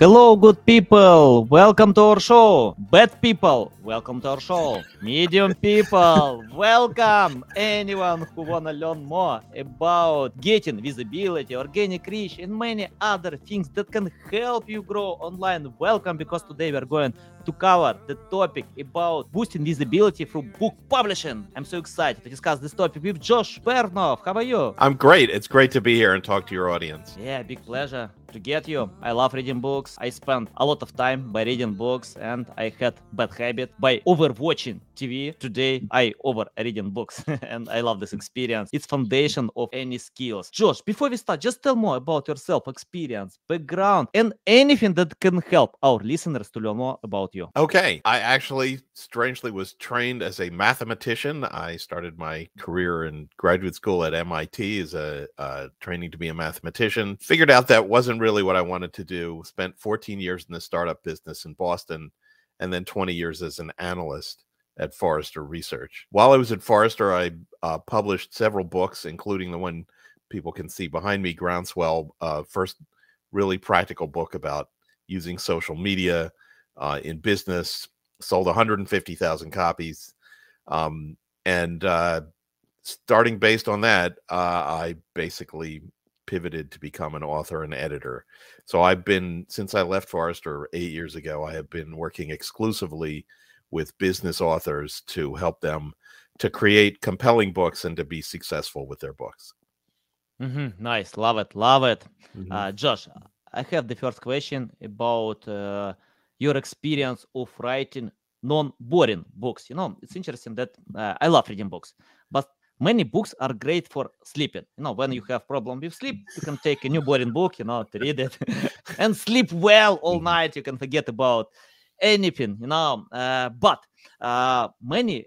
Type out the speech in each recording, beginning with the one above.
Hello, good people. Welcome to our show. Bad people, welcome to our show. Medium people, welcome. Anyone who wanna learn more about getting visibility, organic reach, and many other things that can help you grow online, welcome. Because today we're going to cover the topic about boosting visibility through book publishing. I'm so excited to discuss this topic with Josh Bernoff. How are you? I'm great. It's great to be here and talk to your audience. Yeah, big pleasure to get you. I love reading books. I spend a lot of time by reading books and I had bad habit by overwatching TV. Today I over reading books and I love this experience. It's foundation of any skills. Josh, before we start, just tell more about yourself, experience, background, and anything that can help our listeners to learn more about you. Okay. I actually strangely was trained as a mathematician. I started my career in graduate school at MIT as a uh, training to be a mathematician. Figured out that wasn't really what I wanted to do. Spent 14 years in the startup business in Boston and then 20 years as an analyst at Forrester Research. While I was at Forrester, I uh, published several books, including the one people can see behind me, Groundswell, uh, first really practical book about using social media uh, in business. Sold 150,000 copies, um, and uh, starting based on that, uh, I basically pivoted to become an author and editor. So I've been since I left Forrester eight years ago. I have been working exclusively with business authors to help them to create compelling books and to be successful with their books. Mm-hmm. Nice, love it, love it. Mhm. Uh, Josh, I have the first question about uh, your experience of writing non-boring books. You know, it's interesting that uh, I love reading books, many books are great for sleeping. You know, when you have problem with sleep, you can take a new boring book, you know, to read it and sleep well all Mhm. night. You can forget about anything, you know. Uh, but uh, many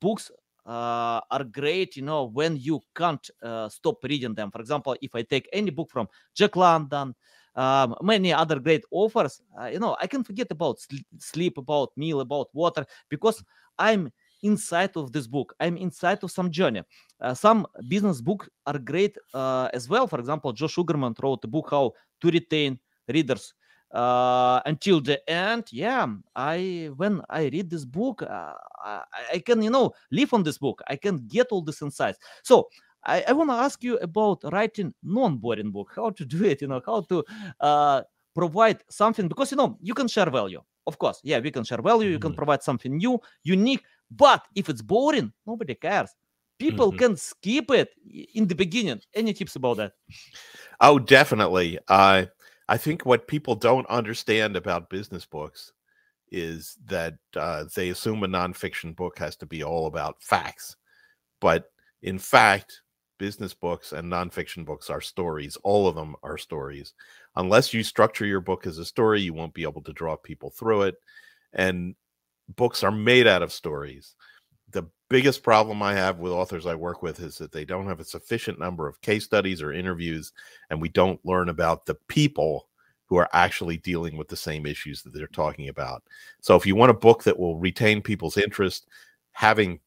books uh, are great, you know, when you can't uh, stop reading them. For example, if I take any book from Jack London, um, many other great authors, uh, you know, I can forget about sl- sleep, about meal, about water, because I'm inside of this book. I'm inside of some journey. Uh, some business books are great uh, as well. For example, Joe Sugarman wrote a book how to retain readers uh, until the end. Yeah, I when I read this book, uh, I, I can you know live on this book. I can get all this insights. So I, I want to ask you about writing non-boring book. How to do it? You know how to uh, provide something because you know you can share value. Of course, yeah, we can share value. You can Mhm. provide something new, unique. But if it's boring, nobody cares. People Mhm. can skip it in the beginning. Any tips about that? Oh, definitely. Uh, I think what people don't understand about business books is that uh, they assume a nonfiction book has to be all about facts. But in fact, business books and nonfiction books are stories. All of them are stories. Unless you structure your book as a story, you won't be able to draw people through it. And books are made out of stories. The biggest problem I have with authors I work with is that they don't have a sufficient number of case studies or interviews, and we don't learn about the people who are actually dealing with the same issues that they're talking about. So if you want a book that will retain people's interest, having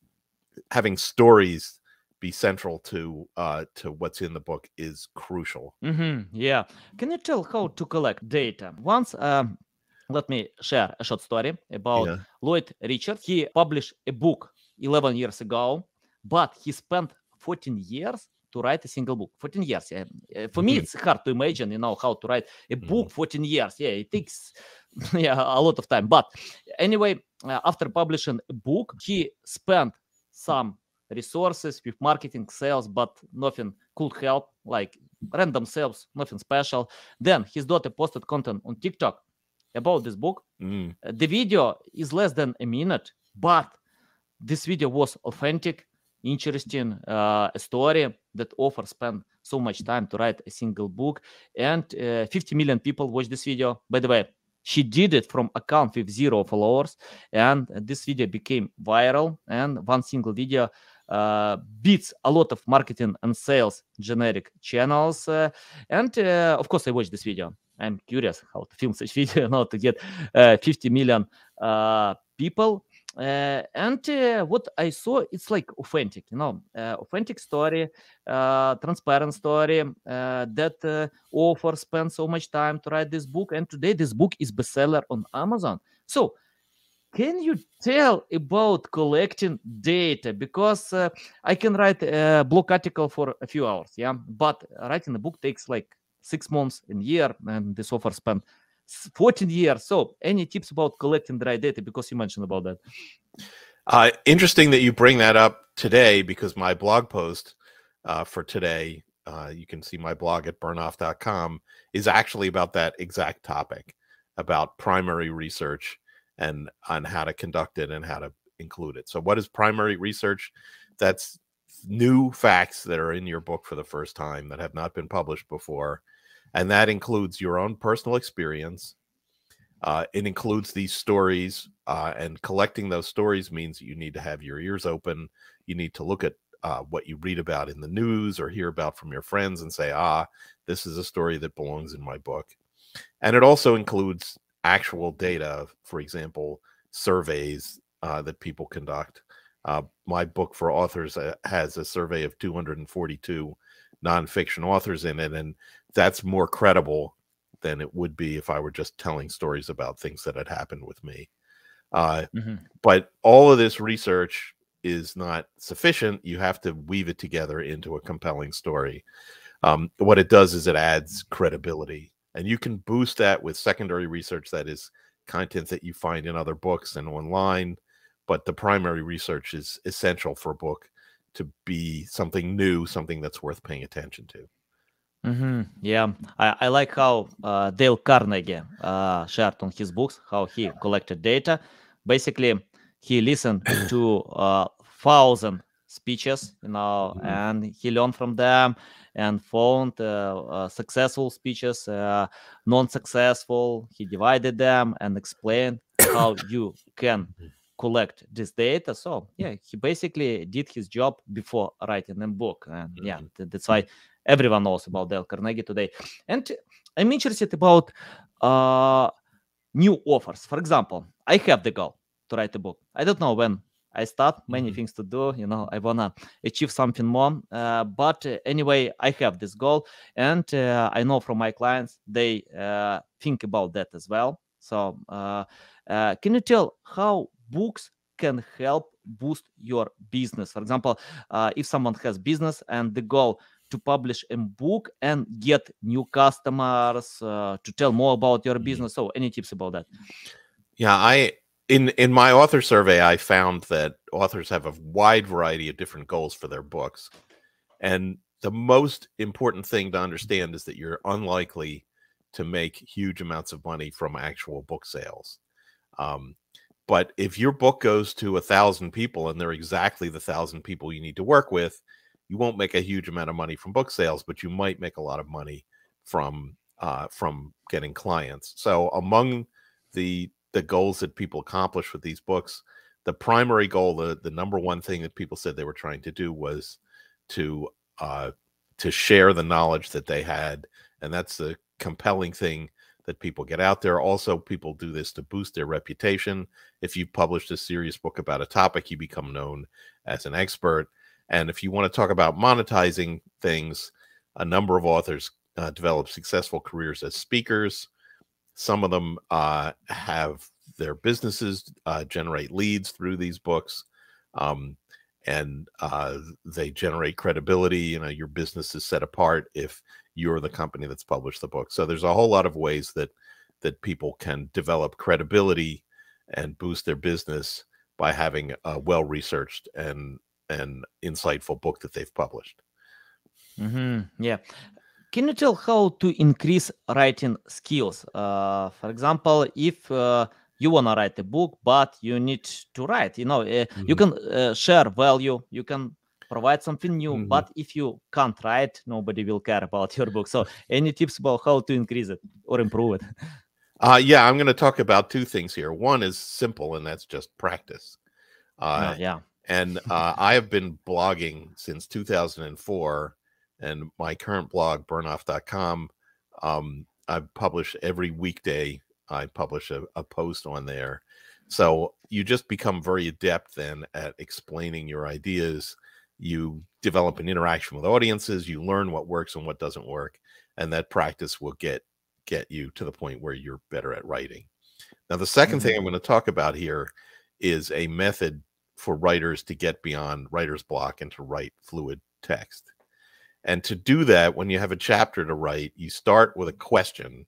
having stories be central to uh to what's in the book is crucial. hmm yeah. Can you tell how to collect data? Once, um, let me share a short story about Yeah. Lloyd Richard. He published a book 11 years ago, but he spent 14 years to write a single book. 14 years. Yeah. Uh, For me, Mhm. it's hard to imagine, you know, how to write a book 14 years. Yeah, it takes yeah a lot of time. But anyway, uh, after publishing a book, he spent some resources with marketing, sales, but nothing could help, like random sales, nothing special. Then his daughter posted content on TikTok about this book. Mm, Uh, The video is less than a minute, but this video was authentic, interesting, uh, a story that author spent so much time to write a single book, and uh, 50 million people watched this video. By the way, she did it from account with zero followers, and this video became viral. And one single video uh, beats a lot of marketing and sales generic channels. Uh, and uh, of course, I watched this video. I'm curious how to film such video, now to get uh, 50 million people. And what I saw, it's like authentic, you know, authentic story, transparent story. That author spent so much time to write this book, and today this book is bestseller on Amazon. So, can you tell about collecting data? Because uh, I can write a blog article for a few hours, yeah, but writing a book takes like six months, a year, and this author spent 14 years. So, any tips about collecting right data? Because you mentioned about that. Uh, interesting that you bring that up today because my blog post uh, for today, uh, you can see my blog at bernoff.com, is actually about that exact topic about primary research and on how to conduct it and how to include it. So, what is primary research? That's new facts that are in your book for the first time that have not been published before. And that includes your own personal experience. Uh, it includes these stories, uh, and collecting those stories means you need to have your ears open. You need to look at uh, what you read about in the news or hear about from your friends and say, ah, this is a story that belongs in my book. And it also includes actual data, for example, surveys uh, that people conduct. Uh, my book for authors uh, has a survey of 242 nonfiction authors in it, and that's more credible than it would be if I were just telling stories about things that had happened with me. Uh, Mhm. but all of this research is not sufficient. You have to weave it together into a compelling story. Um, what it does is it adds credibility, and you can boost that with secondary research that is content that you find in other books and online. But the primary research is essential for a book to be something new, something that's worth paying attention to. hmm Yeah, I, I like how uh, Dale Carnegie uh, shared on his books how he collected data. Basically, he listened to uh, thousand speeches, you know, Mhm. and he learned from them and found uh, uh, successful speeches, uh, non-successful. He divided them and explained how you can collect this data. So yeah, he basically did his job before writing a book, and yeah, Mhm. th- that's why everyone knows about Dale Carnegie today. And I'm interested about uh, new offers. For example, I have the goal to write a book. I don't know when I start. Many Mhm. things to do. You know, I wanna achieve something more. Uh, but uh, anyway, I have this goal, and uh, I know from my clients they uh, think about that as well. So, uh, uh, can you tell how books can help boost your business? For example, uh, if someone has business and the goal to publish a book and get new customers uh, to tell more about your Mhm. business. So, any tips about that? Yeah, I in in my author survey, I found that authors have a wide variety of different goals for their books, and the most important thing to understand is that you're unlikely to make huge amounts of money from actual book sales. Um, but if your book goes to a thousand people and they're exactly the thousand people you need to work with, you won't make a huge amount of money from book sales, but you might make a lot of money from uh, from getting clients. So among the the goals that people accomplish with these books, the primary goal, the the number one thing that people said they were trying to do was to uh, to share the knowledge that they had, and that's the compelling thing that people get out there. Also, people do this to boost their reputation. If you've published a serious book about a topic, you become known as an expert. And if you want to talk about monetizing things, a number of authors uh, develop successful careers as speakers. Some of them uh, have their businesses uh, generate leads through these books. Um, and uh, they generate credibility. You know, your business is set apart if you're the company that's published the book. So there's a whole lot of ways that that people can develop credibility and boost their business by having a well researched and and insightful book that they've published. hmm Yeah. Can you tell how to increase writing skills? Uh, for example, if uh, you want to write a book, but you need to write, you know, uh, you Mhm. can uh, share value, you can provide something new, Mhm. but if you can't write, nobody will care about your book. So, any tips about how to increase it or improve it? Uh, yeah, I'm going to talk about two things here. One is simple, and that's just practice. Uh, yeah. and uh, I have been blogging since 2004, and my current blog, bernoff.com, um, I publish every weekday. I publish a, a post on there. So you just become very adept then at explaining your ideas. You develop an interaction with audiences. You learn what works and what doesn't work, and that practice will get get you to the point where you're better at writing. Now, the 2nd mm-hmm. thing I'm going to talk about here is a method for writers to get beyond writer's block and to write fluid text. And to do that, when you have a chapter to write, you start with a question.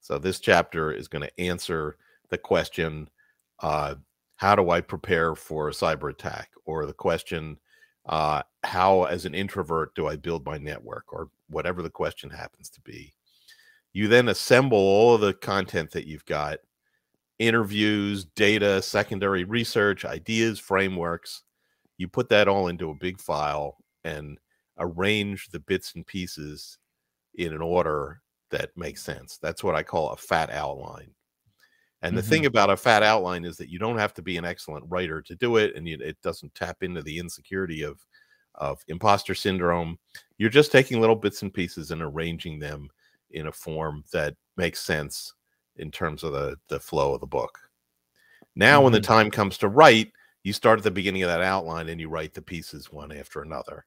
So this chapter is going to answer the question, uh, how do I prepare for a cyber attack? Or the question, uh, how, as an introvert, do I build my network? Or whatever the question happens to be. You then assemble all of the content that you've got interviews, data, secondary research, ideas, frameworks. You put that all into a big file and arrange the bits and pieces in an order that makes sense. That's what I call a fat outline. And the mm-hmm. thing about a fat outline is that you don't have to be an excellent writer to do it, and you, it doesn't tap into the insecurity of of imposter syndrome. You're just taking little bits and pieces and arranging them in a form that makes sense in terms of the the flow of the book. Now, mm-hmm. when the mm-hmm. time comes to write, you start at the beginning of that outline and you write the pieces one after another.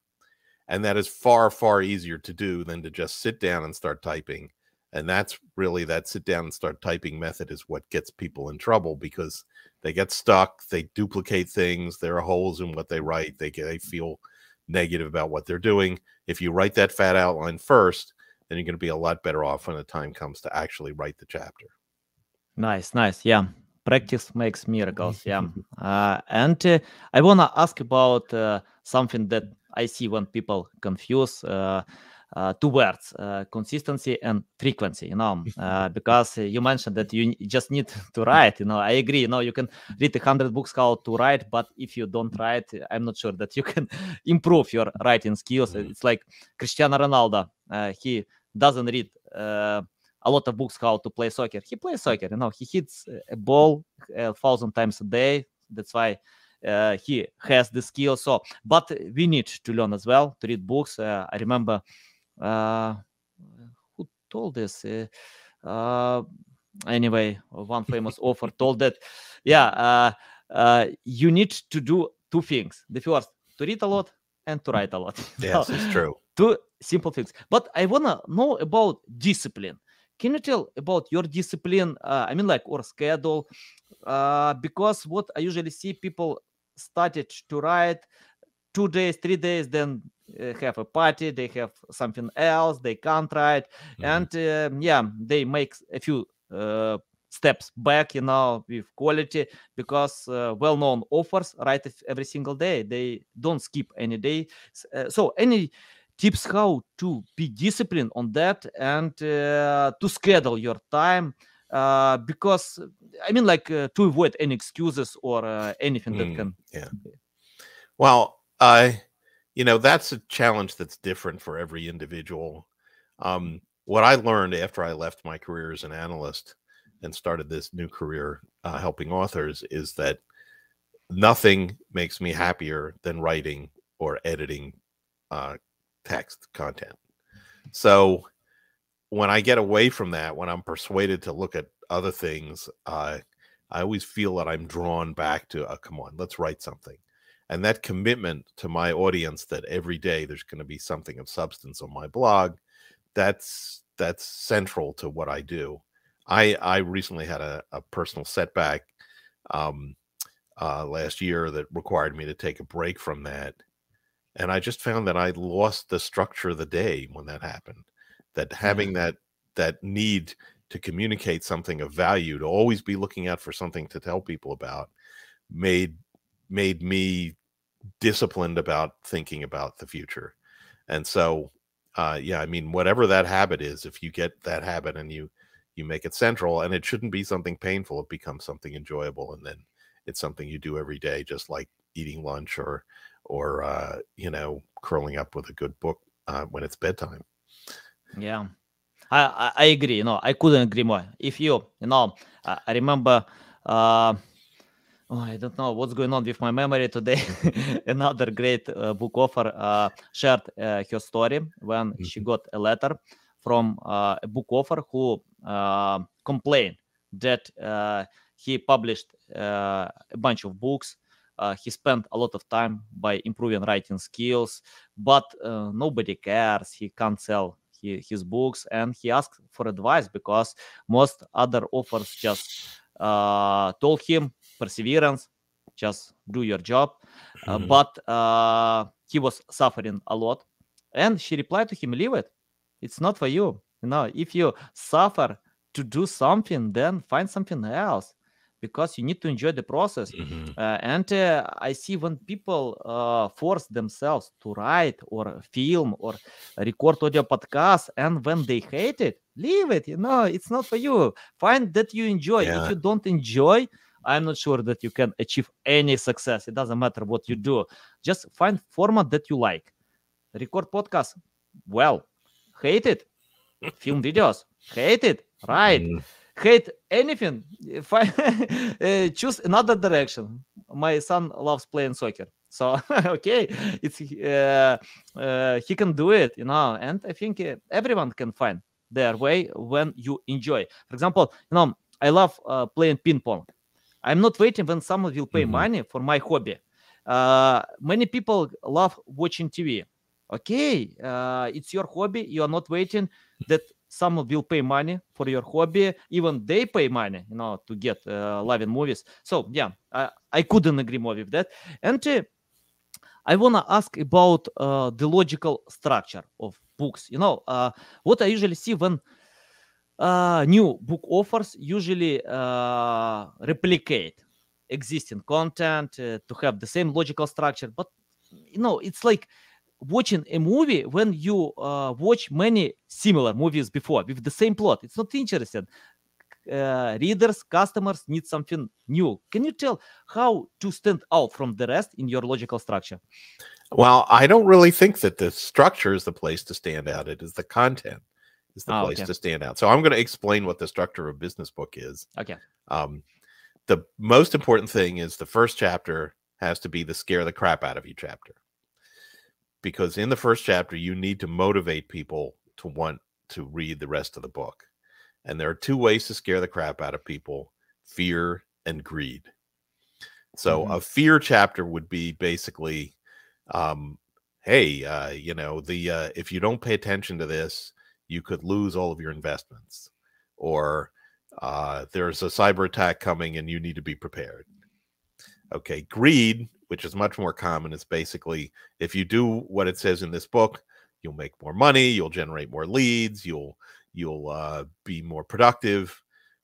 And that is far, far easier to do than to just sit down and start typing. And that's really that sit down and start typing method is what gets people in trouble because they get stuck, they duplicate things, there are holes in what they write, they, they feel negative about what they're doing. If you write that fat outline first, then you're going to be a lot better off when the time comes to actually write the chapter. Nice, nice. Yeah. Practice makes miracles. Yeah. uh, and uh, I want to ask about uh, something that I see when people confuse uh, uh, two words uh, consistency and frequency you know uh, because you mentioned that you just need to write you know i agree you know you can read a hundred books how to write but if you don't write i'm not sure that you can improve your writing skills mm-hmm. it's like cristiano ronaldo uh, he doesn't read uh, a lot of books how to play soccer. He plays soccer. You know, he hits a ball a thousand times a day. That's why uh, he has the skill. So, but we need to learn as well to read books. Uh, I remember uh, who told this. Uh, uh, anyway, one famous author told that, yeah, uh, you need to do two things. The first, to read a lot and to write a lot. Yes, it's true. Two simple things. But I wanna know about discipline. Can you tell about your discipline? Uh, I mean, like or schedule, uh, because what I usually see people started to write two days, three days, then uh, have a party, they have something else, they can't write, mm-hmm. and uh, yeah, they make a few uh, steps back, you know, with quality because uh, well-known authors write every single day. They don't skip any day. Uh, so any tips how to be disciplined on that and uh, to schedule your time uh, because i mean like uh, to avoid any excuses or uh, anything that mm, can yeah. Well i you know that's a challenge that's different for every individual. Um, what i learned after i left my career as an analyst and started this new career uh, helping authors is that nothing makes me happier than writing or editing uh, text content. So when I get away from that, when I'm persuaded to look at other things, uh, I always feel that I'm drawn back to, uh, come on, let's write something. And that commitment to my audience that every day there's going to be something of substance on my blog, that's that's central to what I do. I I recently had a, a personal setback um, uh, last year that required me to take a break from that, and I just found that I lost the structure of the day when that happened. That having mm-hmm. that that need to communicate something of value, to always be looking out for something to tell people about, made made me disciplined about thinking about the future. And so, uh, yeah, I mean, whatever that habit is, if you get that habit and you you make it central, and it shouldn't be something painful, it becomes something enjoyable, and then it's something you do every day, just like eating lunch or or uh, you know curling up with a good book uh, when it's bedtime. Yeah, I I agree. You know, I couldn't agree more. If you you know, I remember uh, Oh, I don't know what's going on with my memory today. Another great uh, book author uh, shared uh, her story when she Mhm. got a letter from uh, a book author who uh, complained that uh, he published uh, a bunch of books. Uh, he spent a lot of time by improving writing skills, but uh, nobody cares. He can't sell he, his books, and he asked for advice because most other authors just uh, told him perseverance, just do your job. Uh, Mhm. but uh, he was suffering a lot, and she replied to him, "Leave it. It's not for you. You know, if you suffer to do something, then find something else." Because you need to enjoy the process. Mhm. Uh, and uh, I see when people uh, force themselves to write or film or record audio podcast, and when they hate it, leave it. You know, it's not for you. Find that you enjoy. Yeah. If you don't enjoy, I'm not sure that you can achieve any success. It doesn't matter what you do. Just find format that you like. Record podcast. Well, hate it. Film videos. Hate it. Right Mm. Hate anything i uh, choose another direction. My son loves playing soccer. So okay it's uh, uh, he can do it you know and i think uh, everyone can find their way when you enjoy. For example you know i love uh, playing ping pong i'm not waiting when someone will pay Mhm. money for my hobby. Uh, many people love watching tv okay uh, it's your hobby. You are not waiting that someone will pay money for your hobby even they pay money you know to get uh, live movies. So yeah I, I couldn't agree more with that. And uh, i want to ask about uh, the logical structure of books. You know uh, what i usually see when uh, new book authors usually uh, replicate existing content to have the same logical structure. But you know it's like watching a movie when you uh, watch many similar movies before with the same plot it's not interesting uh, readers customers need something new can you tell how to stand out from the rest in your logical structure Well, I don't really think that the structure is the place to stand out. It is the content is the Ah, place okay. to stand out. So I'm going to explain what the structure of a business book is. okay Um, the most important thing is the first chapter has to be the scare the crap out of you chapter. Because in the first chapter, you need to motivate people to want to read the rest of the book. And there are two ways to scare the crap out of people fear and greed. So Mhm. a fear chapter would be basically, um, hey, uh, you know, the uh, if you don't pay attention to this, you could lose all of your investments, or uh, there's a cyber attack coming and you need to be prepared. Okay, greed, which is much more common, is basically if you do what it says in this book, you'll make more money, you'll generate more leads, you'll you'll uh, be more productive.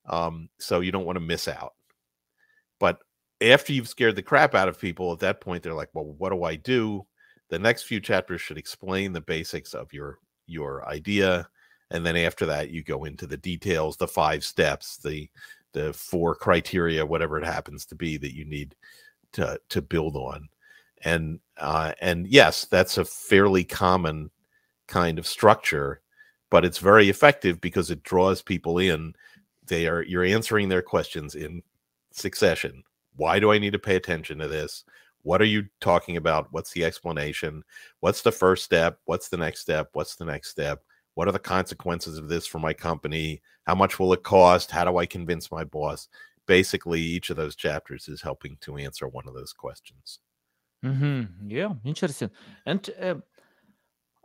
Um, so you don't want to miss out. But after you've scared the crap out of people, at that point they're like, "Well, what do I do?" The next few chapters should explain the basics of your your idea, and then after that you go into the details, the five steps, the the four criteria, whatever it happens to be that you need to to build on. And uh, and yes, that's a fairly common kind of structure, but it's very effective because it draws people in. They are you're answering their questions in succession. Why do I need to pay attention to this? What are you talking about? What's the explanation? What's the first step? What's the next step? What's the next step? What are the consequences of this for my company? How much will it cost? How do I convince my boss? Basically, each of those chapters is helping to answer one of those questions. hmm Yeah, interesting. And uh,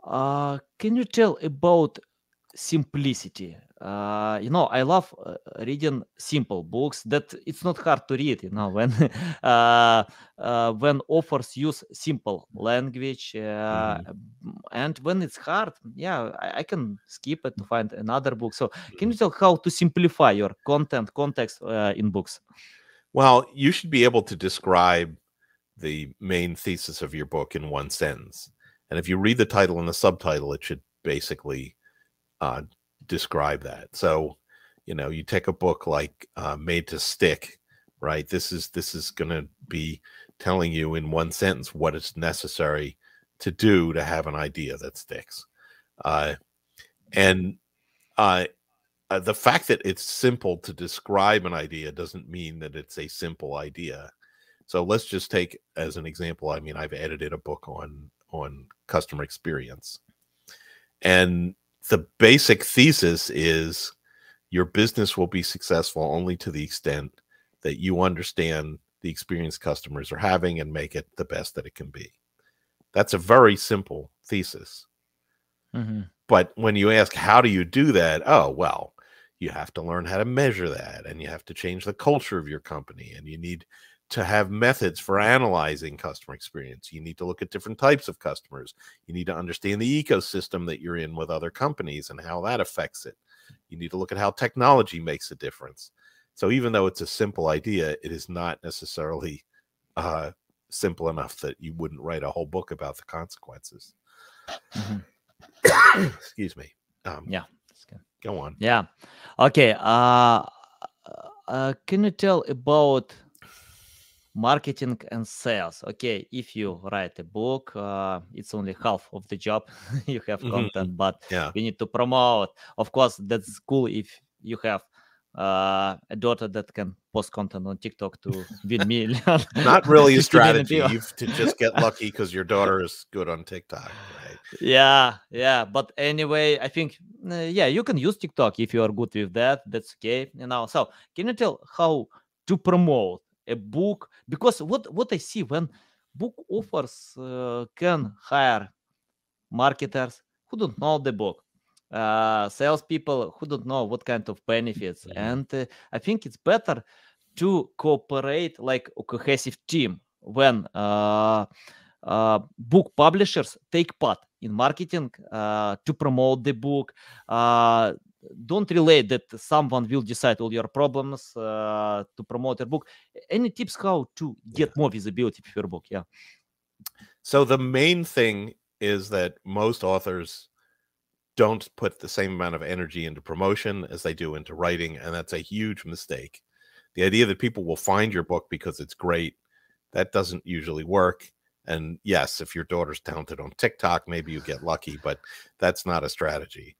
uh, can you tell about simplicity? Uh, you know, I love uh, reading simple books that it's not hard to read. You know, when uh, uh, when authors use simple language, uh, m- and when it's hard, yeah, I, I can skip it to find another book. So, can you tell how to simplify your content context uh, in books? Well, you should be able to describe the main thesis of your book in one sentence. And if you read the title and the subtitle, it should basically uh, describe that. So, you know, you take a book like uh, Made to Stick, right? This is this is going to be telling you in one sentence what is necessary to do to have an idea that sticks. Uh, and uh, uh, the fact that it's simple to describe an idea doesn't mean that it's a simple idea. So let's just take as an example. I mean, I've edited a book on on customer experience, and the basic thesis is your business will be successful only to the extent that you understand the experience customers are having and make it the best that it can be. That's a very simple thesis. Mm-hmm. But when you ask, how do you do that? Oh, well, you have to learn how to measure that and you have to change the culture of your company and you need to have methods for analyzing customer experience. You need to look at different types of customers. You need to understand the ecosystem that you're in with other companies and how that affects it. You need to look at how technology makes a difference. So even though it's a simple idea, it is not necessarily uh, simple enough that you wouldn't write a whole book about the consequences. Mhm. Excuse me. Um, Yeah. Go on. Yeah. Okay. Uh, uh, can you tell about marketing and sales? Okay, if you write a book, uh, it's only half of the job. you have content, but Yeah. we need to promote. Of course, that's cool if you have uh, a daughter that can post content on TikTok to win million. Not really a strategy. You've to just get lucky because your daughter is good on TikTok, right? yeah yeah but anyway i think uh, yeah you can use tiktok if you are good with that that's okay you know so can you tell how to promote a book because what what i see when book offers uh, can hire marketers who don't know the book uh salespeople who don't know what kind of benefits Mhm. and uh, i think it's better to cooperate like a cohesive team when uh, uh, book publishers take part in marketing uh, to promote the book. Uh, don't relay that someone will decide all your problems uh, to promote your book. Any tips how to get more visibility for your book? Yeah. So the main thing is that most authors don't put the same amount of energy into promotion as they do into writing, and that's a huge mistake. The idea that people will find your book because it's great, that doesn't usually work. And yes, if your daughter's talented on TikTok, maybe you get lucky, but that's not a strategy.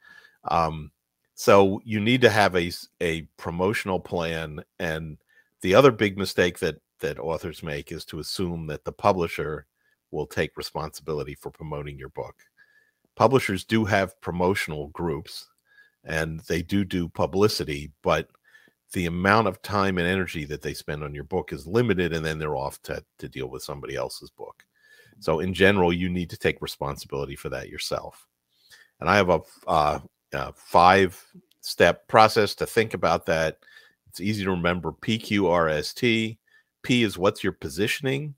Um, so you need to have a a promotional plan. And the other big mistake that that authors make is to assume that the publisher will take responsibility for promoting your book. Publishers do have promotional groups and they do do publicity, but the amount of time and energy that they spend on your book is limited and then they're off to, to deal with somebody else's book. So in general, you need to take responsibility for that yourself. And I have a, uh, a five step process to think about that. It's easy to remember PQRST. P is what's your positioning.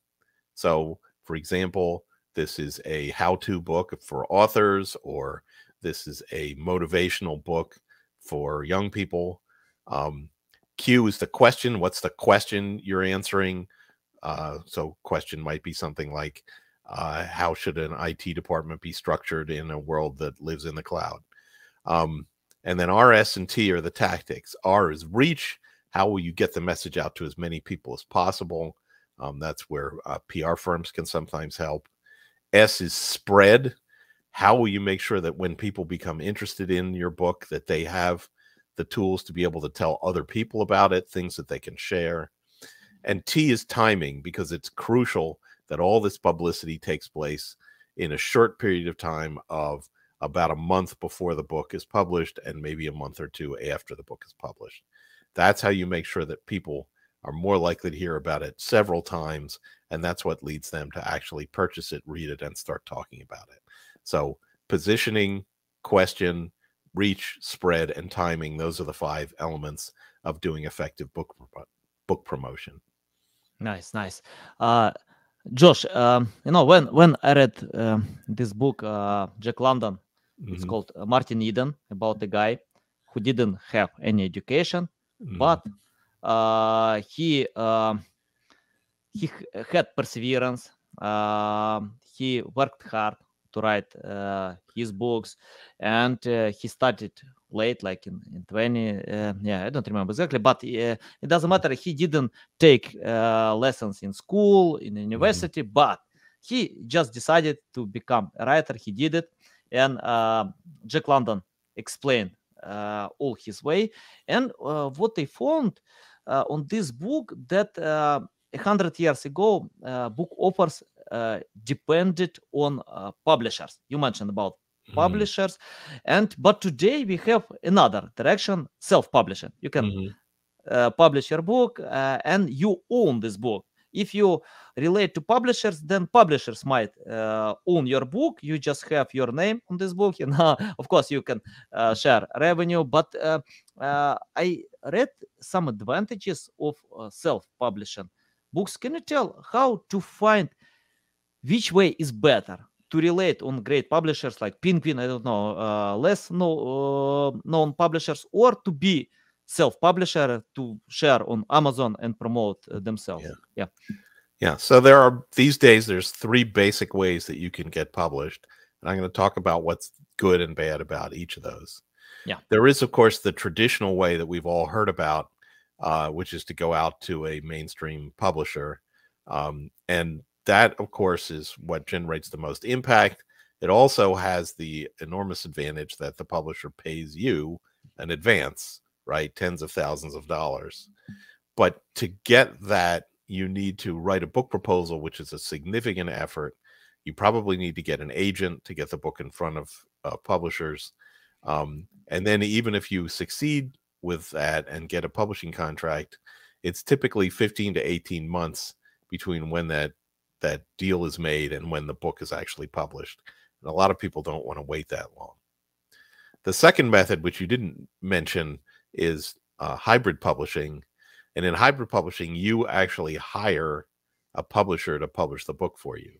So, for example, this is a how to book for authors, or this is a motivational book for young people. Um, Q is the question. What's the question you're answering? Uh, so, question might be something like, uh, "How should an IT department be structured in a world that lives in the cloud?" Um, and then R, S, and T are the tactics. R is reach. How will you get the message out to as many people as possible? Um, that's where uh, PR firms can sometimes help. S is spread. How will you make sure that when people become interested in your book, that they have the tools to be able to tell other people about it, things that they can share. And T is timing because it's crucial that all this publicity takes place in a short period of time of about a month before the book is published and maybe a month or two after the book is published. That's how you make sure that people are more likely to hear about it several times. And that's what leads them to actually purchase it, read it, and start talking about it. So, positioning, question, reach, spread, and timing those are the five elements of doing effective book, book promotion. Nice, nice. Uh, Josh, um, you know when when I read um, this book, uh, Jack London, it's Mhm, called uh, Martin Eden, about a guy who didn't have any education, mhm, but uh, he um, he had perseverance. Um, he worked hard to write uh, his books, and uh, he started late, like in, in 20. Uh, yeah, I don't remember exactly, but uh, it doesn't matter. He didn't take uh, lessons in school, in university, but he just decided to become a writer. He did it, and uh, Jack London explained uh, all his way. And uh, what they found uh, on this book that uh, a hundred years ago, uh, book offers uh, depended on uh, publishers. You mentioned about Mhm, publishers, and but today we have another direction: self-publishing. You can mhm. uh, publish your book uh, and you own this book if you relate to publishers then publishers might uh, own your book. You just have your name on this book you know of course you can uh, share revenue. But uh, uh, i read some advantages of uh, self-publishing. Books can you tell how to find which way is better? To relate on great publishers like penguin i don't know uh, less no, uh, known publishers or to be self-publisher to share on amazon and promote uh, themselves Yeah. Yeah. So there are these days there's three basic ways that you can get published. And I'm going to talk about what's good and bad about each of those. Yeah. There is, of course, the traditional way that we've all heard about, uh, which is to go out to a mainstream publisher. Um, and that, of course, is what generates the most impact. It also has the enormous advantage that the publisher pays you an advance, right? Tens of thousands of dollars. But to get that, you need to write a book proposal, which is a significant effort. You probably need to get an agent to get the book in front of uh, publishers. Um, and then, even if you succeed with that and get a publishing contract, it's typically 15 to 18 months between when that that deal is made and when the book is actually published. And a lot of people don't want to wait that long. The second method, which you didn't mention, is uh, hybrid publishing. And in hybrid publishing, you actually hire a publisher to publish the book for you.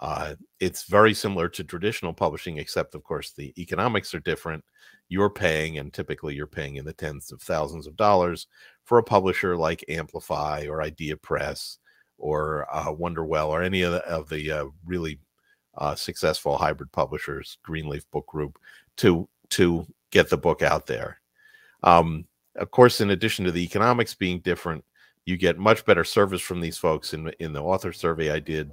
Uh, it's very similar to traditional publishing, except, of course, the economics are different. You're paying, and typically you're paying in the tens of thousands of dollars for a publisher like Amplify or Idea Press or uh, Wonderwell or any of the, of the uh, really uh, successful hybrid publishers, Greenleaf Book Group, to to get the book out there. Um, of course, in addition to the economics being different, you get much better service from these folks. In in the author survey I did,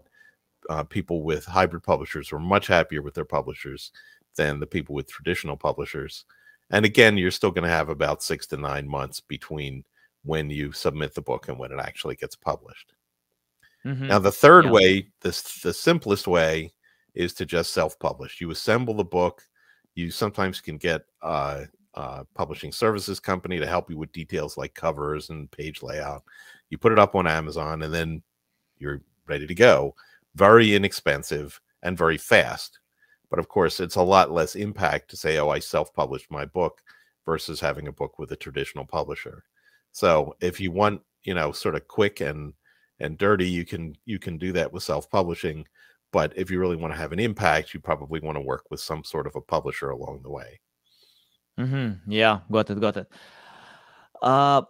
uh, people with hybrid publishers were much happier with their publishers than the people with traditional publishers. And again, you're still going to have about six to nine months between when you submit the book and when it actually gets published. Mhm. Now, the third Yeah. way, this the simplest way, is to just self-publish. You assemble the book. You sometimes can get uh, uh, publishing services company to help you with details like covers and page layout. You put it up on Amazon, and then you're ready to go. Very inexpensive and very fast. But of course, it's a lot less impact to say, "Oh, I self-published my book," versus having a book with a traditional publisher. So, if you want, you know, sort of quick and and dirty you can you can do that with self-publishing but if you really want to have an impact you probably want to work with some sort of a publisher along the way Mhm. Yeah, got it, got it. Uh,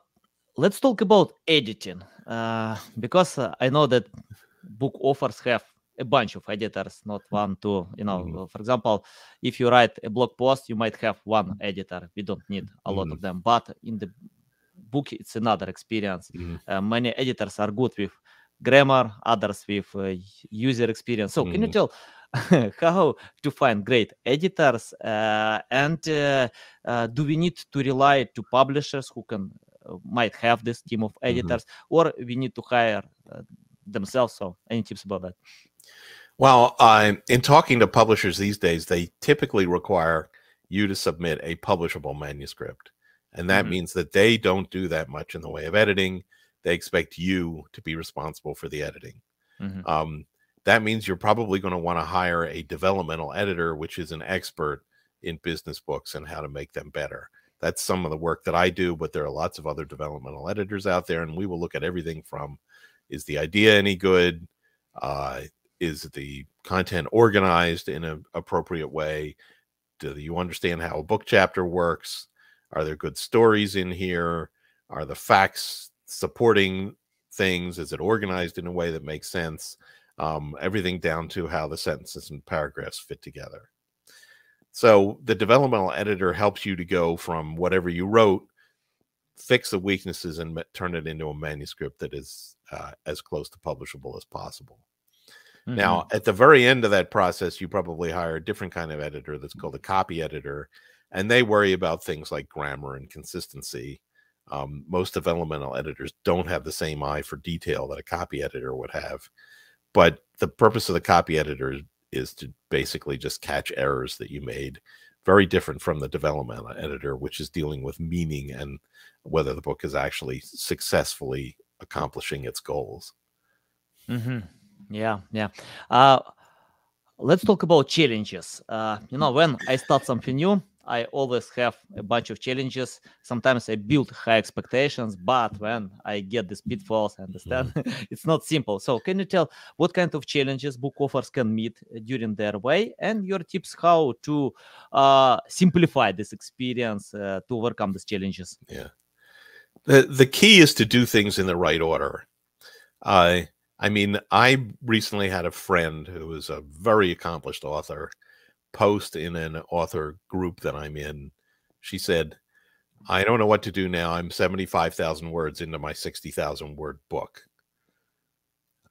let's talk about editing uh, because uh, I know that book offers have a bunch of editors, not one, two. You know, Mhm. uh, for example, if you write a blog post, you might have one editor. We don't need a lot Mhm. of them, but in the book, it's another experience. Uh, many editors are good with grammar, others with uh, user experience. So, can you Mhm. tell how to find great editors uh, and uh, uh, do we need to rely to publishers who can uh, might have this team of editors or we need to hire uh, themselves so any tips about that well uh, in talking to publishers these days they typically require you to submit a publishable manuscript and that Mhm. means that they don't do that much in the way of editing they expect you to be responsible for the editing Mhm. um, that means you're probably going to want to hire a developmental editor, which is an expert in business books and how to make them better. That's some of the work that I do, but there are lots of other developmental editors out there, and we will look at everything from is the idea any good? Uh, is the content organized in an appropriate way? Do you understand how a book chapter works? Are there good stories in here? Are the facts supporting things? Is it organized in a way that makes sense? Um, everything down to how the sentences and paragraphs fit together. So the developmental editor helps you to go from whatever you wrote, fix the weaknesses, and turn it into a manuscript that is uh, as close to publishable as possible. Now, at the very end of that process, you probably hire a different kind of editor that's called a copy editor, and they worry about things like grammar and consistency. Um, most developmental editors don't have the same eye for detail that a copy editor would have. But the purpose of the copy editor is, to basically just catch errors that you made. Very different from the development editor, which is dealing with meaning and whether the book is actually successfully accomplishing its goals. Mm-hmm. Yeah, yeah. Uh, let's talk about challenges. Uh, you know, when I start something new, I always have a bunch of challenges. Sometimes I build high expectations, but when I get these pitfalls, I understand it's not simple. So, can you tell what kind of challenges book authors can meet during their way and your tips how to uh, simplify this experience uh, to overcome these challenges? Yeah. The, the key is to do things in the right order. Uh, I mean, I recently had a friend who is a very accomplished author post in an author group that I'm in. She said, I don't know what to do now. I'm 75,000 words into my 60,000 word book.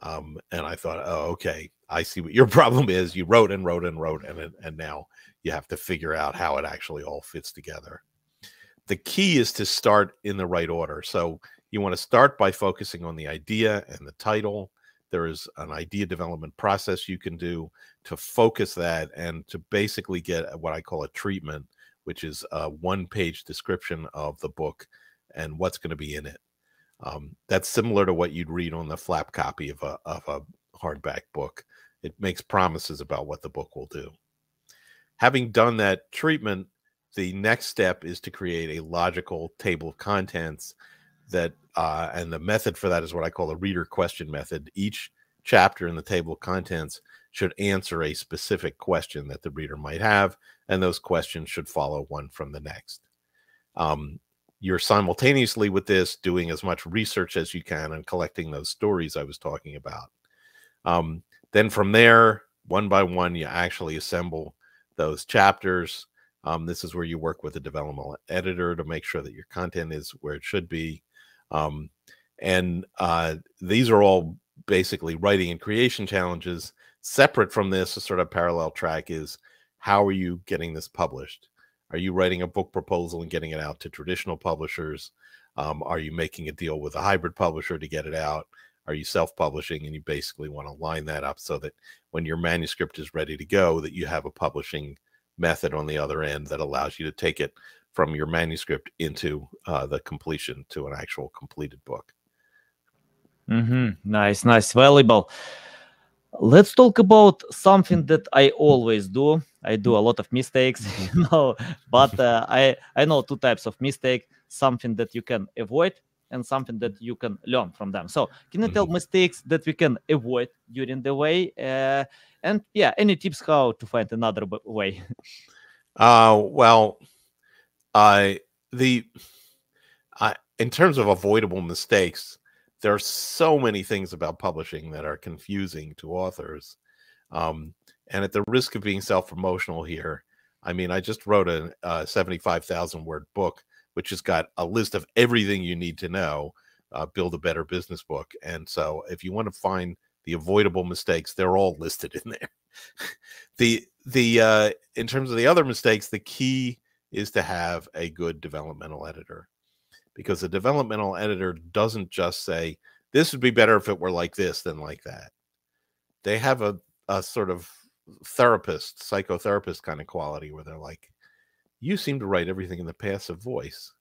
Um, and I thought, oh, okay, I see what your problem is. You wrote and wrote and wrote, and and now you have to figure out how it actually all fits together. The key is to start in the right order. So you want to start by focusing on the idea and the title there is an idea development process you can do to focus that and to basically get what I call a treatment, which is a one page description of the book and what's going to be in it. Um, that's similar to what you'd read on the flap copy of a, of a hardback book. It makes promises about what the book will do. Having done that treatment, the next step is to create a logical table of contents that uh, and the method for that is what I call a reader question method. Each chapter in the table of contents should answer a specific question that the reader might have, and those questions should follow one from the next. Um, you're simultaneously with this doing as much research as you can and collecting those stories I was talking about. Um, then from there, one by one, you actually assemble those chapters. Um, this is where you work with a developmental editor to make sure that your content is where it should be. Um, and uh, these are all basically writing and creation challenges. Separate from this, a sort of parallel track is how are you getting this published? Are you writing a book proposal and getting it out to traditional publishers? Um, are you making a deal with a hybrid publisher to get it out? Are you self-publishing and you basically want to line that up so that when your manuscript is ready to go, that you have a publishing method on the other end that allows you to take it from your manuscript into uh, the completion to an actual completed book. Mm-hmm. Nice, nice, valuable. Let's talk about something that I always do. I do a lot of mistakes, you know, but uh, I I know two types of mistake. Something that you can avoid and something that you can learn from them. So, can you tell mm-hmm. mistakes that we can avoid during the way? Uh, and yeah, any tips how to find another way? uh, well, I the I in terms of avoidable mistakes, there are so many things about publishing that are confusing to authors. Um, and at the risk of being self-promotional here, I mean, I just wrote a, a 75,000 word book, which has got a list of everything you need to know, uh, build a better business book. And so if you want to find the avoidable mistakes, they're all listed in there. the, the, uh, in terms of the other mistakes, the key is to have a good developmental editor because the developmental editor doesn't just say this would be better if it were like this than like that. They have a, a sort of therapist psychotherapist kind of quality where they're like you seem to write everything in the passive voice.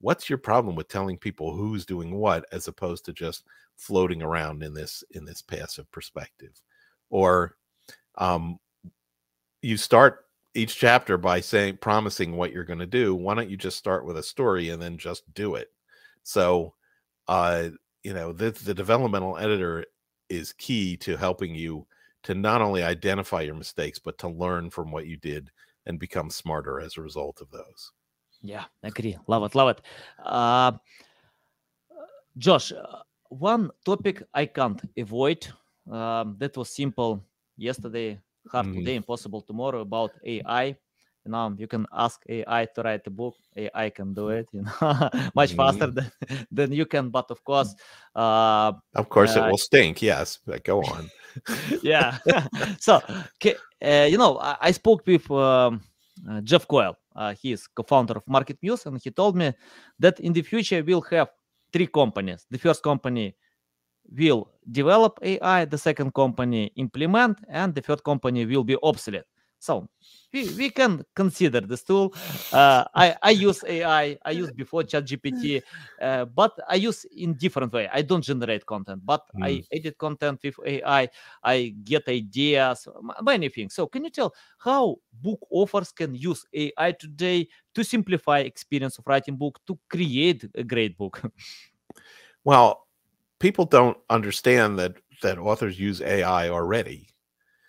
What's your problem with telling people who's doing what as opposed to just floating around in this in this passive perspective? Or um, you start each chapter by saying promising what you're going to do why don't you just start with a story and then just do it? So uh you know the, the developmental editor is key to helping you to not only identify your mistakes but to learn from what you did and become smarter as a result of those. Yeah I agree. Love it love it. Uh josh uh, one topic i can't avoid um, that was simple yesterday hard mm-hmm. today, impossible tomorrow about AI. You know, you can ask AI to write a book. AI can do it, you know, much mm-hmm. faster than, than you can. But of course, uh, of course, uh, it will stink. Yes, but go on. yeah. so, uh, you know, I, I spoke with um, uh, Jeff Coyle uh, he is co-founder of MarketMuse, and he told me that in the future we'll have three companies. The first company will develop AI, the second company implement, and the third company will be obsolete. So we, we can consider this tool. Uh, I, I use AI, I use before ChatGPT, uh, but I use in different way. I don't generate content, but I Mm. edit content with AI. I get ideas, many things. So can you tell how book authors can use AI today to simplify experience of writing book to create a great book? Well, people don't understand that that authors use AI already.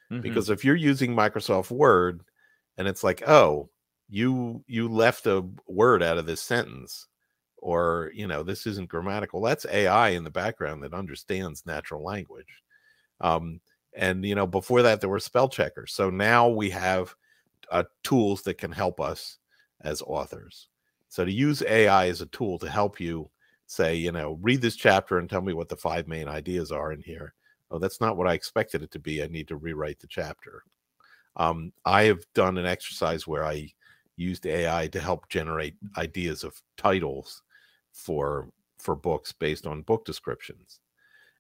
Mhm. because if you're using Microsoft Word and it's like, oh, you you left a word out of this sentence, or you know, this isn't grammatical, that's AI in the background that understands natural language. Um, and you know, before that there were spell checkers. So now we have uh, tools that can help us as authors. So to use AI as a tool to help you say, you know, read this chapter and tell me what the five main ideas are in here. Oh that's not what i expected it to be i need to rewrite the chapter. Um, i have done an exercise where i used ai to help generate ideas of titles for for books based on book descriptions.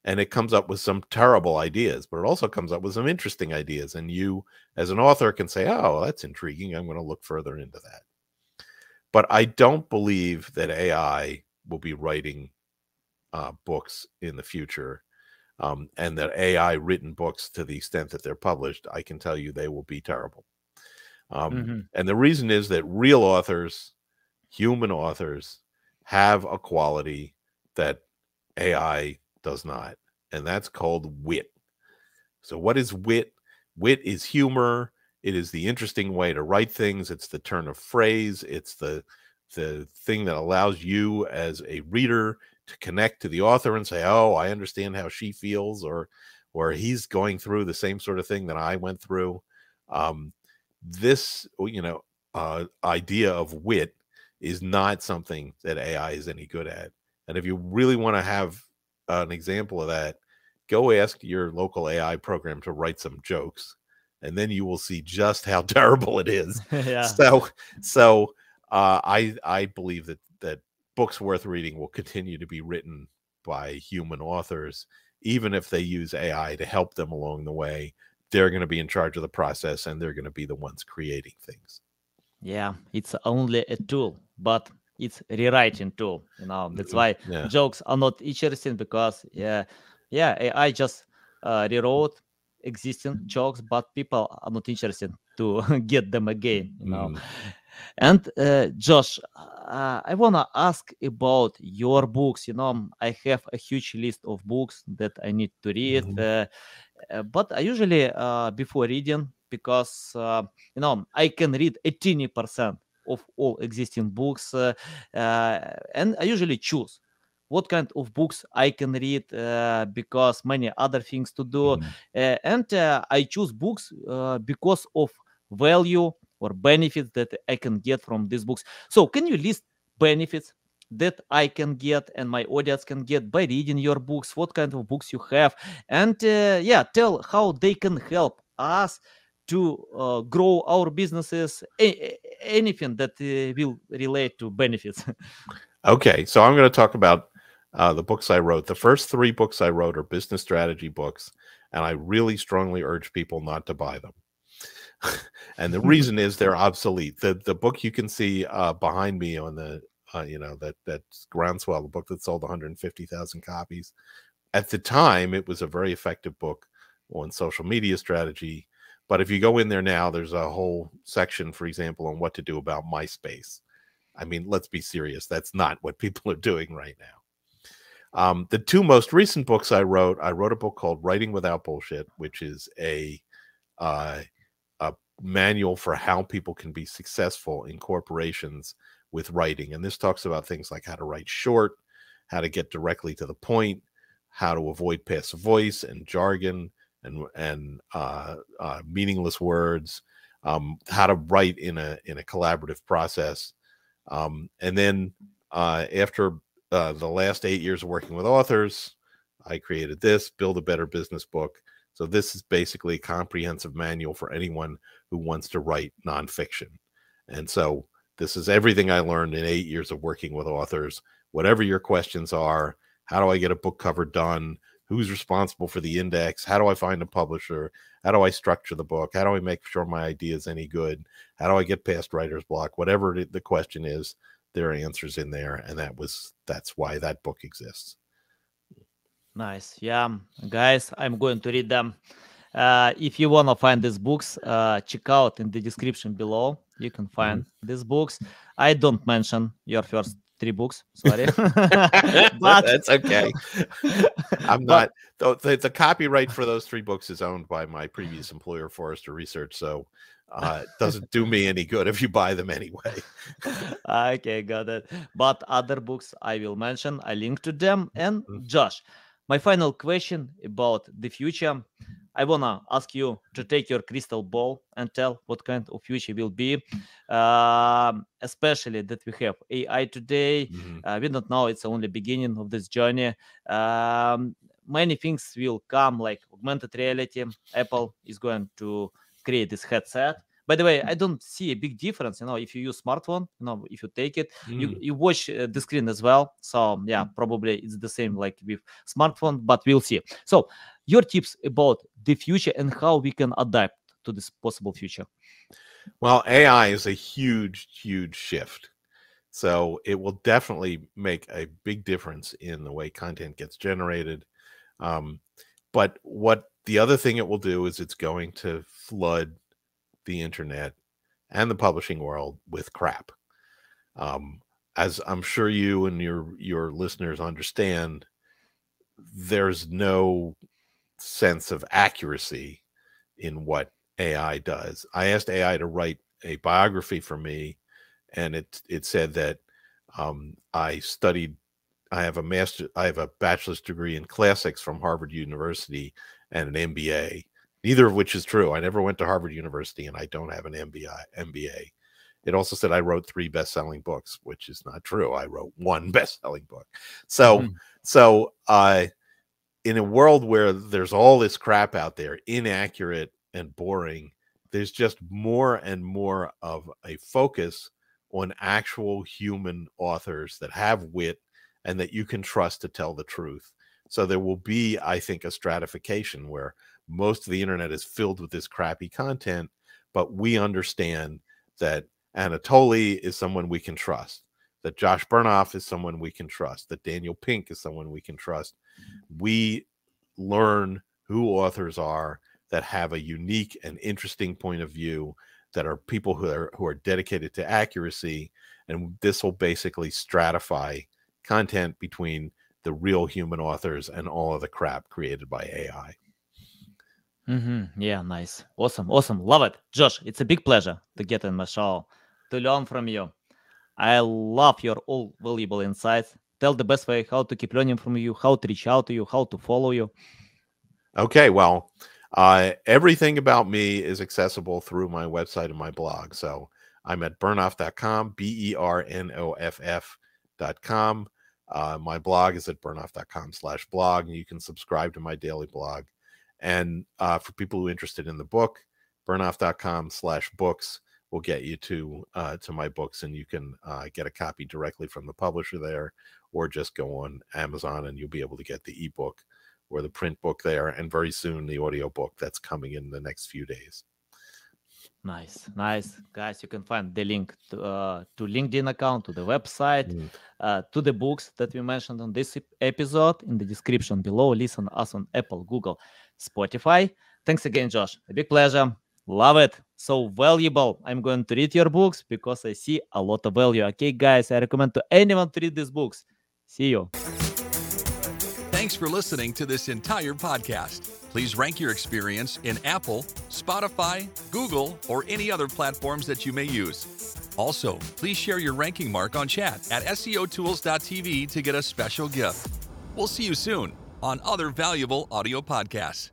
And it comes up with some terrible ideas but it also comes up with some interesting ideas and you as an author can say oh that's intriguing i'm going to look further into that. But i don't believe that ai will be writing uh, books in the future um, and that AI written books, to the extent that they're published, I can tell you they will be terrible. Um, Mhm. And the reason is that real authors, human authors, have a quality that AI does not, and that's called wit. So, what is wit? Wit is humor. It is the interesting way to write things. It's the turn of phrase. It's the the thing that allows you as a reader to connect to the author and say, "Oh, I understand how she feels," or or he's going through the same sort of thing that I went through. Um, this, you know, uh, idea of wit is not something that AI is any good at. And if you really want to have an example of that, go ask your local AI program to write some jokes, and then you will see just how terrible it is. yeah. So, so uh, I I believe that that books worth reading will continue to be written by human authors, even if they use AI to help them along the way. They're going to be in charge of the process, and they're going to be the ones creating things. Yeah, it's only a tool, but it's rewriting tool. You know, that's why Yeah. jokes are not interesting because yeah, yeah, AI just uh, rewrote existing jokes, but people are not interested to get them again. You know, Mm. And uh, Josh, uh, I wanna ask about your books. You know, I have a huge list of books that I need to read, Mhm. uh, uh, but I usually uh, before reading because uh, you know I can read eighty percent of all existing books, and I usually choose what kind of books I can read uh, because many other things to do, Mhm. uh, and uh, I choose books because of value or benefits that I can get from these books. So, can you list benefits that I can get and my audience can get by reading your books? What kind of books you have, and uh, yeah, tell how they can help us to uh, grow our businesses. a- anything that uh, will relate to benefits. Okay, so I'm going to talk about uh, the books I wrote. The first three books I wrote are business strategy books, and I really strongly urge people not to buy them. and the reason is they're obsolete. The the book you can see uh, behind me on the uh, you know that that groundswell, the book that sold 150,000 copies. At the time, it was a very effective book on social media strategy. But if you go in there now, there's a whole section, for example, on what to do about MySpace. I mean, let's be serious. That's not what people are doing right now. Um, the two most recent books I wrote, I wrote a book called Writing Without Bullshit, which is a uh, a manual for how people can be successful in corporations with writing. And this talks about things like how to write short, how to get directly to the point, how to avoid passive voice and jargon and and uh, uh, meaningless words, um, how to write in a in a collaborative process. Um, and then uh, after uh, the last eight years of working with authors, I created this Build a Better Business book. So this is basically a comprehensive manual for anyone who wants to write nonfiction. And so This is everything I learned in eight years of working with authors. Whatever your questions are, how do I get a book cover done? Who's responsible for the index? How do I find a publisher? How do I structure the book? How do I make sure my idea is any good? How do I get past writer's block? Whatever the question is, there are answers in there, and that was that's why that book exists. Nice, yeah, guys, I'm going to read them. Uh, if you want to find these books, uh, check out in the description below. You can find mm-hmm. these books. I don't mention your first three books. Sorry, but that's okay. I'm not. But, the, the, copyright for those three books is owned by my previous employer, Forrester Research. So uh, it doesn't do me any good if you buy them anyway. okay, got it. But other books I will mention. I link to them. And mm-hmm. Josh, my final question about the future. I wanna ask you to take your crystal ball and tell what kind of future will be, uh, especially that we have AI today. Mm-hmm. Uh, we don't know; it's only beginning of this journey. Um, many things will come, like augmented reality. Apple is going to create this headset by the way i don't see a big difference you know if you use smartphone you know if you take it mm. you, you watch uh, the screen as well. So yeah probably it's the same like with smartphone but we'll see. So your tips about the future and how we can adapt to this possible future. Well ai is a huge huge shift. So it will definitely make a big difference in the way content gets generated. Um, but what the other thing it will do is it's going to flood the internet and the publishing world with crap. Um, as I'm sure you and your your listeners understand, there's no sense of accuracy in what AI does. I asked AI to write a biography for me, and it it said that um, I studied. I have a master. I have a bachelor's degree in classics from Harvard University and an MBA, neither of which is true. I never went to Harvard University and I don't have an MBA. MBA. It also said I wrote three best-selling books, which is not true. I wrote one best-selling book. So, mm-hmm. so uh, in a world where there's all this crap out there, inaccurate and boring, there's just more and more of a focus on actual human authors that have wit and that you can trust to tell the truth. So there will be, I think, a stratification where most of the internet is filled with this crappy content, but we understand that Anatoly is someone we can trust, that Josh Bernoff is someone we can trust, that Daniel Pink is someone we can trust. We learn who authors are that have a unique and interesting point of view that are people who are who are dedicated to accuracy and this will basically stratify content between the real human authors and all of the crap created by AI. Mm-hmm. Yeah, nice. Awesome. Awesome. Love it. Josh, it's a big pleasure to get in my show, to learn from you. I love your all valuable insights. Tell the best way how to keep learning from you, how to reach out to you, how to follow you. Okay, well, uh, everything about me is accessible through my website and my blog. So I'm at bernoff.com, B E R N O F F.com. Uh, my blog is at bernoff.com slash blog, and you can subscribe to my daily blog. And uh, for people who are interested in the book, bernoff.com slash books will get you to uh, to my books and you can uh, get a copy directly from the publisher there or just go on Amazon and you'll be able to get the ebook or the print book there and very soon the audio book that's coming in the next few days. Nice, nice, guys. You can find the link to, uh, to LinkedIn account, to the website, mm. uh, to the books that we mentioned on this episode in the description below. Listen us on Apple, Google, Spotify. Thanks again, Josh. A big pleasure. Love it. So valuable. I'm going to read your books because I see a lot of value. Okay, guys, I recommend to anyone to read these books. See you. Thanks for listening to this entire podcast. Please rank your experience in Apple, Spotify, Google, or any other platforms that you may use. Also, please share your ranking mark on chat at SEOtools.tv to get a special gift. We'll see you soon on other valuable audio podcasts.